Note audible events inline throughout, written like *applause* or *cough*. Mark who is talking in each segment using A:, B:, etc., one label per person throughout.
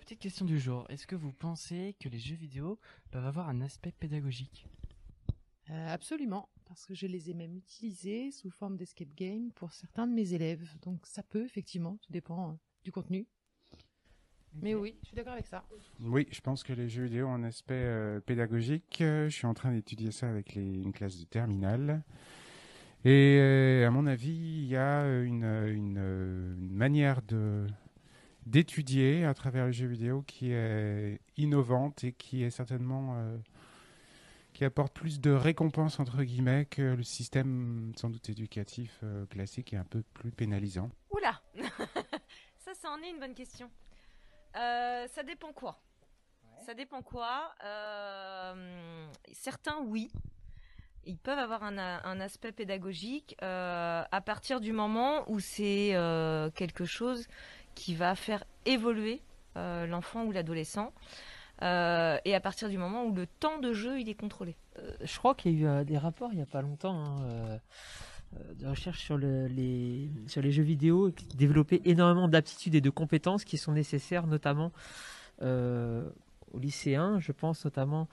A: Petite question du jour. Est-ce que vous pensez que les jeux vidéo peuvent avoir un aspect pédagogique?
B: Euh, absolument, parce que je les ai même utilisés sous forme d'escape game pour certains de mes élèves. Donc ça peut effectivement, tout dépend euh, du contenu. Mais oui, je suis d'accord avec ça.
C: Oui, je pense que les jeux vidéo ont un aspect euh, pédagogique. Je suis en train d'étudier ça avec les, une classe de terminale. Et euh, à mon avis, il y a une, une, une manière de d'étudier à travers les jeux vidéo qui est innovante et qui est certainement euh, qui apporte plus de récompenses entre guillemets que le système sans doute éducatif euh, classique est un peu plus pénalisant.
D: Oula *laughs* Ça, ça en est une bonne question. Euh, ça dépend quoi? Ça dépend quoi? Euh, Certains, oui. Ils peuvent avoir un, aspect pédagogique euh, à partir du moment où c'est euh, quelque chose qui va faire évoluer euh, l'enfant ou l'adolescent. Euh, et à partir du moment où le temps de jeu il est contrôlé.
E: Euh, je crois qu'il y a eu des rapports il n'y a pas longtemps hein, de recherche sur, le- les, sur les jeux vidéo qui développaient énormément d'aptitudes et de compétences qui sont nécessaires notamment aux lycéens. Je pense notamment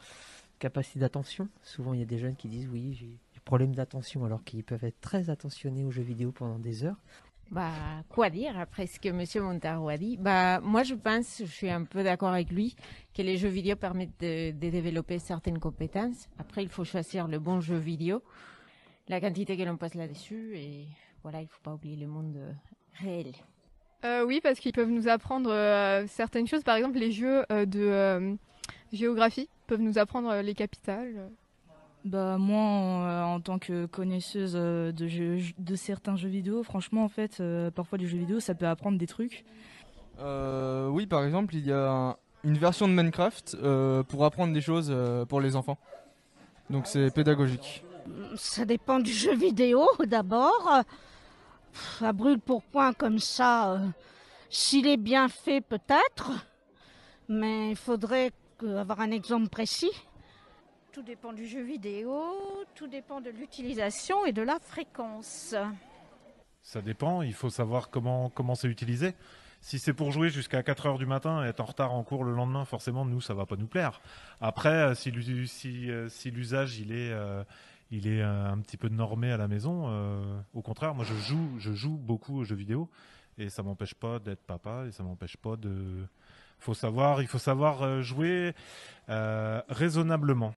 E: capacité d'attention. Souvent il y a des jeunes qui disent oui j'ai des problèmes d'attention alors qu'ils peuvent être très attentionnés aux jeux vidéo pendant des heures.
F: Bah, quoi dire après ce que Monsieur Montaro a dit Bah, moi, je pense, je suis un peu d'accord avec lui, que les jeux vidéo permettent de, développer certaines compétences. Après, il faut choisir le bon jeu vidéo, la quantité que l'on passe là-dessus, et voilà, il faut pas oublier le monde euh, réel.
G: Euh, oui, parce qu'ils peuvent nous apprendre euh, certaines choses. Par exemple, les jeux de géographie peuvent nous apprendre les capitales.
H: Bah moi, en, euh, en tant que connaisseuse euh, de, jeux, de certains jeux vidéo, franchement, en fait, euh, parfois les jeux vidéo, ça peut apprendre des trucs.
I: Euh, oui, par exemple, il y a un- une version de Minecraft euh, pour apprendre des choses euh, pour les enfants. Donc c'est pédagogique.
J: Ça dépend du jeu vidéo *laughs* d'abord. À brûle pour point comme ça, euh, s'il est bien fait peut-être, mais il faudrait avoir un exemple précis.
K: Tout dépend du jeu vidéo, tout dépend de l'utilisation et de la fréquence.
L: Ça dépend, il faut savoir comment comment c'est utilisé. Si c'est pour jouer jusqu'à 4 heures du matin et être en retard en cours le lendemain, forcément, nous, ça va pas nous plaire. Après, euh, euh, si l'usage il est euh, il est un petit peu normé à la maison, au contraire, moi je joue je joue beaucoup aux jeux vidéo et ça m'empêche pas d'être papa et ça m'empêche pas de faut savoir il faut savoir jouer raisonnablement.